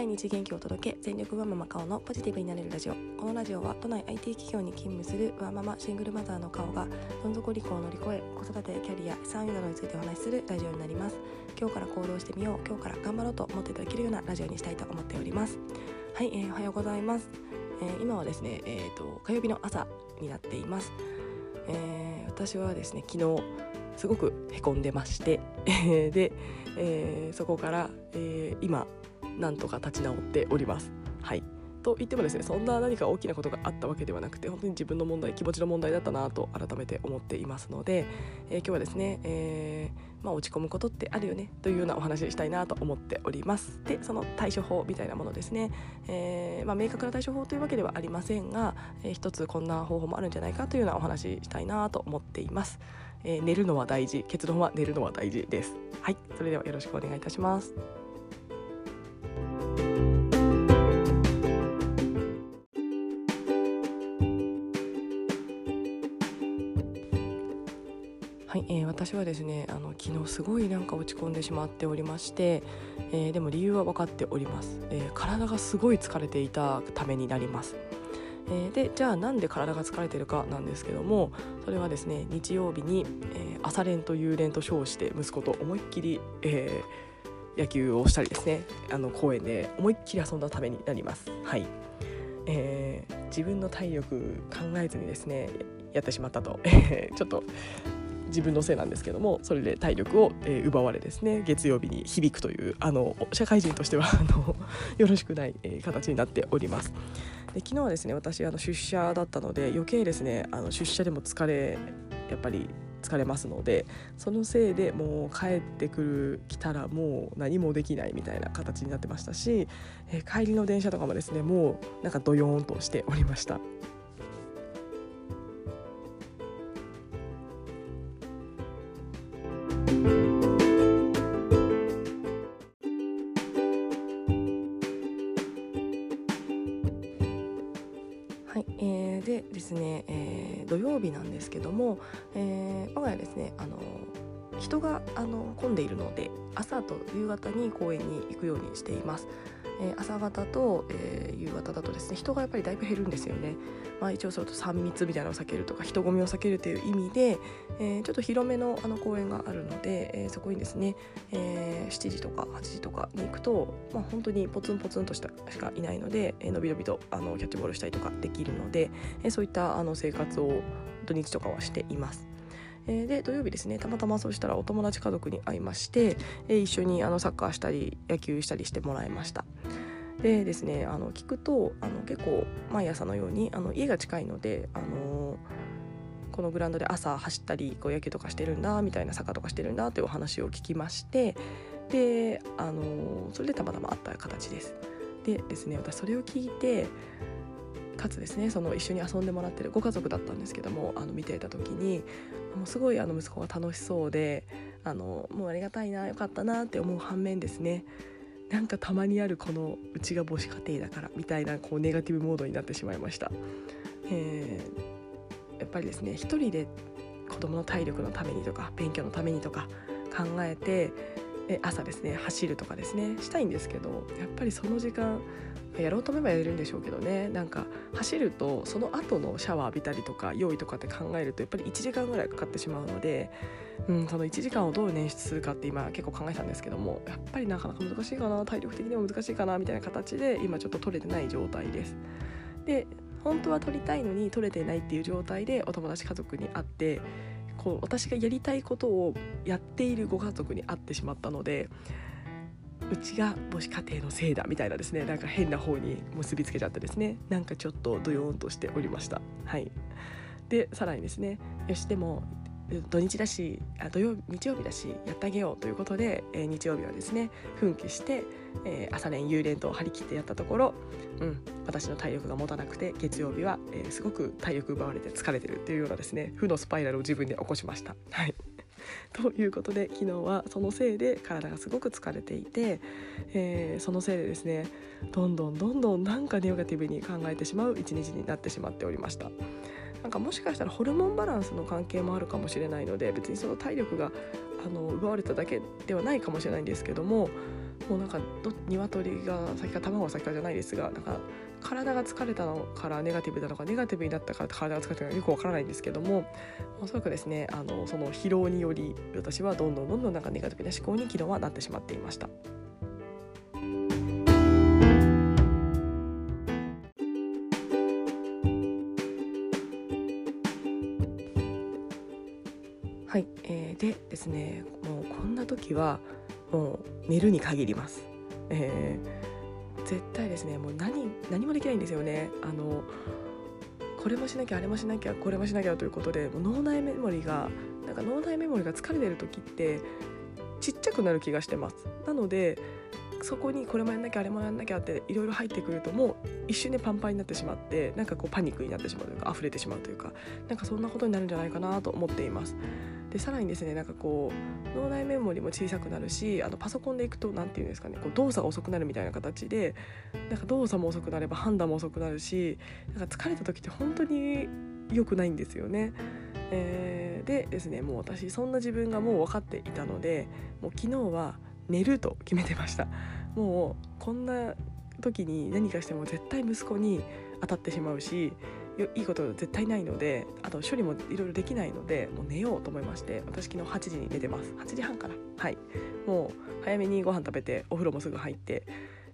毎日元気を届け全力ワンママ顔のポジティブになれるラジオ。このラジオは都内 IT 企業に勤務するワンママシングルマザーの顔がどん底離婚を乗り越え子育てキャリア資産などについてお話しするラジオになります今日から行動してみよう今日から頑張ろうと思っていただけるようなラジオにしたいと思っておりますはい、えー、おはようございます、えー、今はですねえっ、ー、と火曜日の朝になっています、えー、私はですね昨日すごくへこんでまして で、えー、そこから、えー、今なんとか立ち直っております。はい。と言ってもですねそんな何か大きなことがあったわけではなくて本当に自分の問題気持ちの問題だったなと改めて思っていますので、えー、今日はですね、えー、まあ、落ち込むことってあるよねというようなお話をしたいなと思っております。でその対処法みたいなものですね、えー、まあ、明確な対処法というわけではありませんが、え一つこんな方法もあるんじゃないかというようなお話したいなと思っています、え寝るのは大事結論は寝るのは大事です。はい。それではよろしくお願いいたします。私はですねあの昨日すごいなんか落ち込んでしまっておりまして、えー、でも理由は分かっております、えー、体がすごい疲れていたためになります、えー、でじゃあなんで体が疲れてるかなんですけどもそれはですね日曜日に、え、朝練と夕練と称して息子と思いっきり、え、野球をしたりですねあの公園で思いっきり遊んだためになります。はい、え、自分の体力考えずにですねやってしまったと。ちょっと自分のせいなんですけどもそれで体力を、えー、奪われですね月曜日に響くというあの社会人としてはあの よろしくない、えー、形になっております。で昨日はですね私あの出社だったので余計ですねあの出社でも疲れやっぱり疲れますのでそのせいでもう帰ってくる来たらもう何もできないみたいな形になってましたし、えー、帰りの電車とかもですねもうなんかドヨーンとしておりました。えー、土曜日なんですけども、えー、我が家ですねあの人があの混んでいるので朝と夕方に公園に行くようにしています。えー、朝方と、えー、夕方だとですね人がやっぱりだいぶ減るんですよね。まあ、一応それと3密みたいなのを避けるとか人混みを避けるという意味で、えー、ちょっと広めのあの公園があるので、え、そこにですね、え、7時とか8時とかに行くと、まあ、本当にポツンポツンとしたしかいないので、え、のびのびとあのキャッチボールしたりとかできるので、え、そういったあの生活を土日とかはしています。え、で土曜日ですねたまたまそうしたらお友達家族に会いまして、え、一緒にあのサッカーしたり野球したりしてもらいました。でですねあの聞くとあの結構毎朝のようにあの家が近いのであのこのグラウンドで朝走ったりこう野球とかしてるんだみたいなサッカーとかしてるんだというお話を聞きましてであのそれでたまたま会った形です。でですね私それを聞いてかつですねその一緒に遊んでもらってるご家族だったんですけどもあの見ていた時にもうすごいあの息子が楽しそうであのもうありがたいなよかったなって思う反面ですねなんかたまにあるこのうちが母子家庭だからみたいなこうネガティブモードになってしまいました。えー、やっぱりですね一人で子供の体力のためにとか勉強のためにとか考えて朝ですね走るとかですねしたいんですけどやっぱりその時間やろうと思えばやれるんでしょうけどねなんか走るとその後のシャワー浴びたりとか用意とかって考えるとやっぱり1時間ぐらいかかってしまうので、うん、その1時間をどう捻出するかって今結構考えたんですけどもやっぱりなかなか難しいかな体力的にも難しいかなみたいな形で今ちょっと取れてない状態です。で本当は取りたいのに取れてないっていう状態でお友達家族に会ってこう私がやりたいことをやっているご家族に会ってしまったのでうちが母子家庭のせいだみたいなですねなんか変な方に結びつけちゃってですねなんかちょっとドヨーンとしておりました。はい。でさらにですねよしでも土日だしあ土曜日曜日だしやってあげようということで、えー、日曜日はですね奮起して、えー、朝練夕練と張り切ってやったところ、うん、私の体力が持たなくて月曜日は、えー、すごく体力奪われて疲れてるっていうようなですね負のスパイラルを自分で起こしました。はい ということで昨日はそのせいで体がすごく疲れていて、えー、そのせいでですねどんどんどんどんなんかネガティブに考えてしまう一日になってしまっておりました。なんかもしかしたらホルモンバランスの関係もあるかもしれないので別にその体力があの奪われただけではないかもしれないんですけどももうなんかど鶏が先か卵が先かじゃないですがなんか体が疲れたのからネガティブなのかネガティブになったから体が疲れたのかよくわからないんですけどもおそらくですねあのその疲労により私はどんどんどんどんなんかネガティブな思考に昨日はなってしまっていました。でですねもうこんな時はもう寝るに限ります。えー、絶対ですねもう何何もできないんですよね。あのこれもしなきゃあれもしなきゃこれもしなきゃということでもう脳内メモリがなんか脳内メモリが疲れてる時ってちっちゃくなる気がしてます。なのでそこにこれもやんなきゃあれもやんなきゃっていろいろ入ってくるともう一瞬でパンパンになってしまってなんかこうパニックになってしまうというか溢れてしまうというかなんかそんなことになるんじゃないかなと思っています。でさらにですねなんかこう脳内メモリも小さくなるしあのパソコンでいくと何て言うんですかねこう動作が遅くなるみたいな形でなんか動作も遅くなれば判断も遅くなるしなんか疲れた時って本当に良くないんですよね。えー、でですねもう私そんな自分がもう分かっていたのでもう昨日は寝ると決めてました。もうこんな時に何かしても絶対息子に当たってしまうしいいこと絶対ないのであと処理もいろいろできないのでもう寝ようと思いまして私昨日8時に寝てます。8時半から。はい。もう早めにご飯食べてお風呂もすぐ入って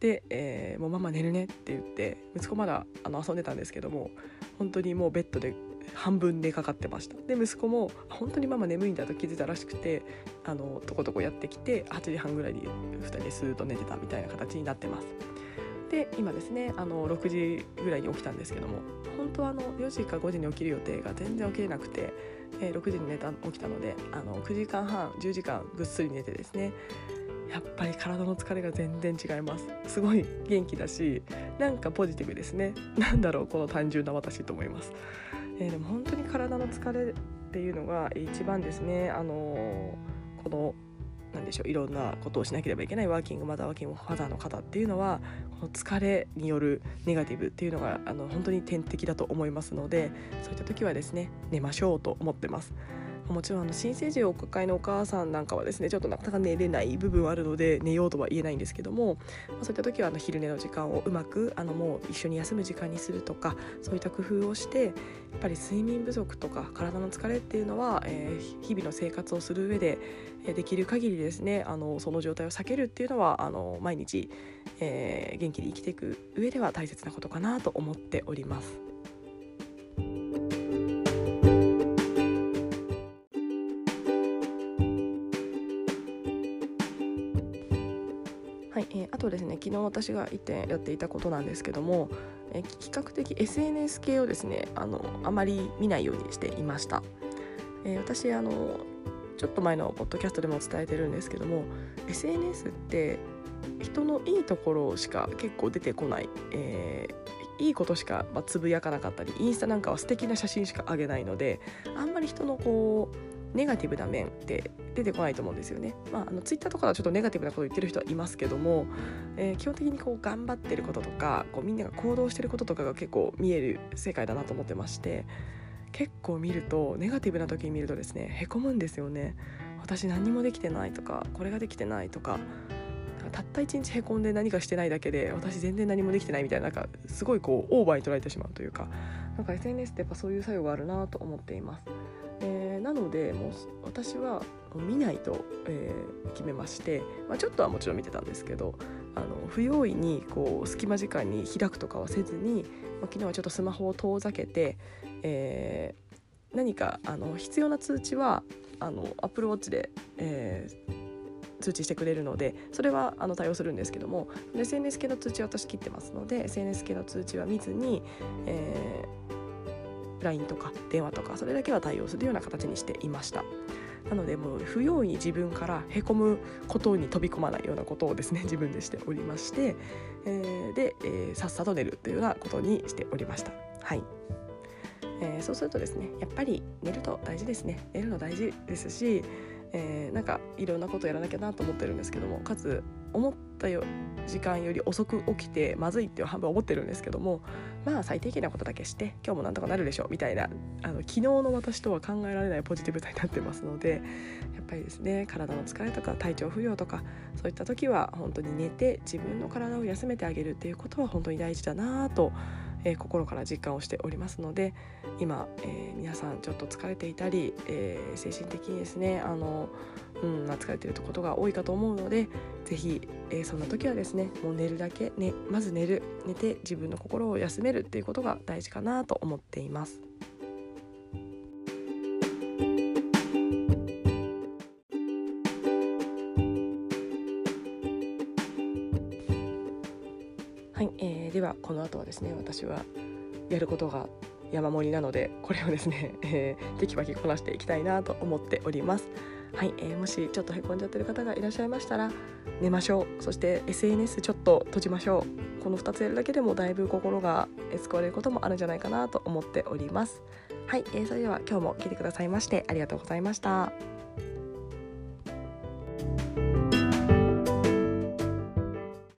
で、えー、もうママ寝るねって言って息子まだあの遊んでたんですけども本当にもうベッドで半分寝かかってました。で息子も本当にママ眠いんだと気づいたらしくてあのとことこやってきて8時半ぐらいに2人でスーッと寝てたみたいな形になってます。で今ですねあの6時ぐらいに起きたんですけども本当はあの4時か5時に起きる予定が全然起きれなくて、えー、6時に寝た起きたのであの9時間半10時間ぐっすり寝てですねやっぱり体の疲れが全然違います。すごい元気だしなんかポジティブですね。なんだろうこの単純な私と思います、えー、でも本当に体の疲れっていうのが一番ですねあのー、このなんでしょういろんなことをしなければいけないワーキングマザーワーキングファザーの方っていうのはこの疲れによるネガティブっていうのがあの本当に天敵だと思いますのでそういった時はですね寝ましょうと思ってます。もちろんあの新生児をお抱えのお母さんなんかはですねちょっとなかなか寝れない部分はあるので寝ようとは言えないんですけども、まあ、そういった時はあの昼寝の時間をうまくあのもう一緒に休む時間にするとかそういった工夫をしてやっぱり睡眠不足とか体の疲れっていうのは、えー、日々の生活をする上でできる限りですねあのその状態を避けるっていうのはあの毎日、えー、元気に生きていく上では大切なことかなと思っております。はいえー、あとですね昨日私が1点やっていたことなんですけども、えー、比較的 SNS 系をですねあのあまり見ないようにしていました。えー、私あのちょっと前のポッドキャストでも伝えてるんですけども SNS って人のいいところしか結構出てこない、えー、いいことしか、ま、つぶやかなかったりインスタなんかは素敵な写真しか上げないのであんまり人のこうネガティブな面って出てこないと思うんですよね。まあ、あのツイッターとかはちょっとネガティブなこと言ってる人はいますけども、えー、基本的にこう頑張ってることとかこうみんなが行動してることとかが結構見える世界だなと思ってまして結構見るとネガティブな時に見るとですねへこむんですよね。私何もできてないとかこれができてないとかたった一日へこんで何かしてないだけで私全然何もできてないみたいななんかすごいこうオーバーに捉えてしまうというかなんか SNS ってやっぱそういう作用があるなと思っています。なのでもう私は見ないと、えー、決めまして、まあ、ちょっとはもちろん見てたんですけどあの不用意にこう隙間時間に開くとかはせずに、まあ、昨日はちょっとスマホを遠ざけて、えー、何かあの必要な通知はあの Apple Watch で、えー、通知してくれるのでそれはあの対応するんですけども SNS 系の通知は私切ってますので SNS 系の通知は見ずに、えー LINE とか電話とかそれだけは対応するような形にしていました。なのでもう不用意に自分からへこむことに飛び込まないようなことをですね自分でしておりまして、えー、で、えー、さっさと寝るというようなことにしておりました。はい、えー、そうするとですねやっぱり寝ると大事ですね。寝るの大事ですしえー、なんかいろんなことやらなきゃなと思ってるんですけどもかつ思ったよ時間より遅く起きてまずいっていう半分思ってるんですけどもまあ最低限なことだけして今日もなんとかなるでしょうみたいなあの昨日の私とは考えられないポジティブさになってますのでやっぱりですね体の疲れとか体調不良とかそういった時は本当に寝て自分の体を休めてあげるっていうことは本当に大事だなとえー、心から実感をしておりますので今、えー、皆さんちょっと疲れていたり、えー、精神的にですねあの、うん、疲れてることが多いかと思うので是非、えそんな時はですねもう寝るだけ、ね、まず寝る寝て自分の心を休めるっていうことが大事かなと思っています。ですね私はやることが山盛りなのでこれをですね、えー、テキパキこなしていきたいなと思っております。はい、えー、もしちょっとへこんじゃってる方がいらっしゃいましたら寝ましょうそして SNS ちょっと閉じましょうこの2つやるだけでもだいぶ心が救われることもあるんじゃないかなと思っておりますはい、えー、それでは今日も聞いてくださいましてありがとうございました。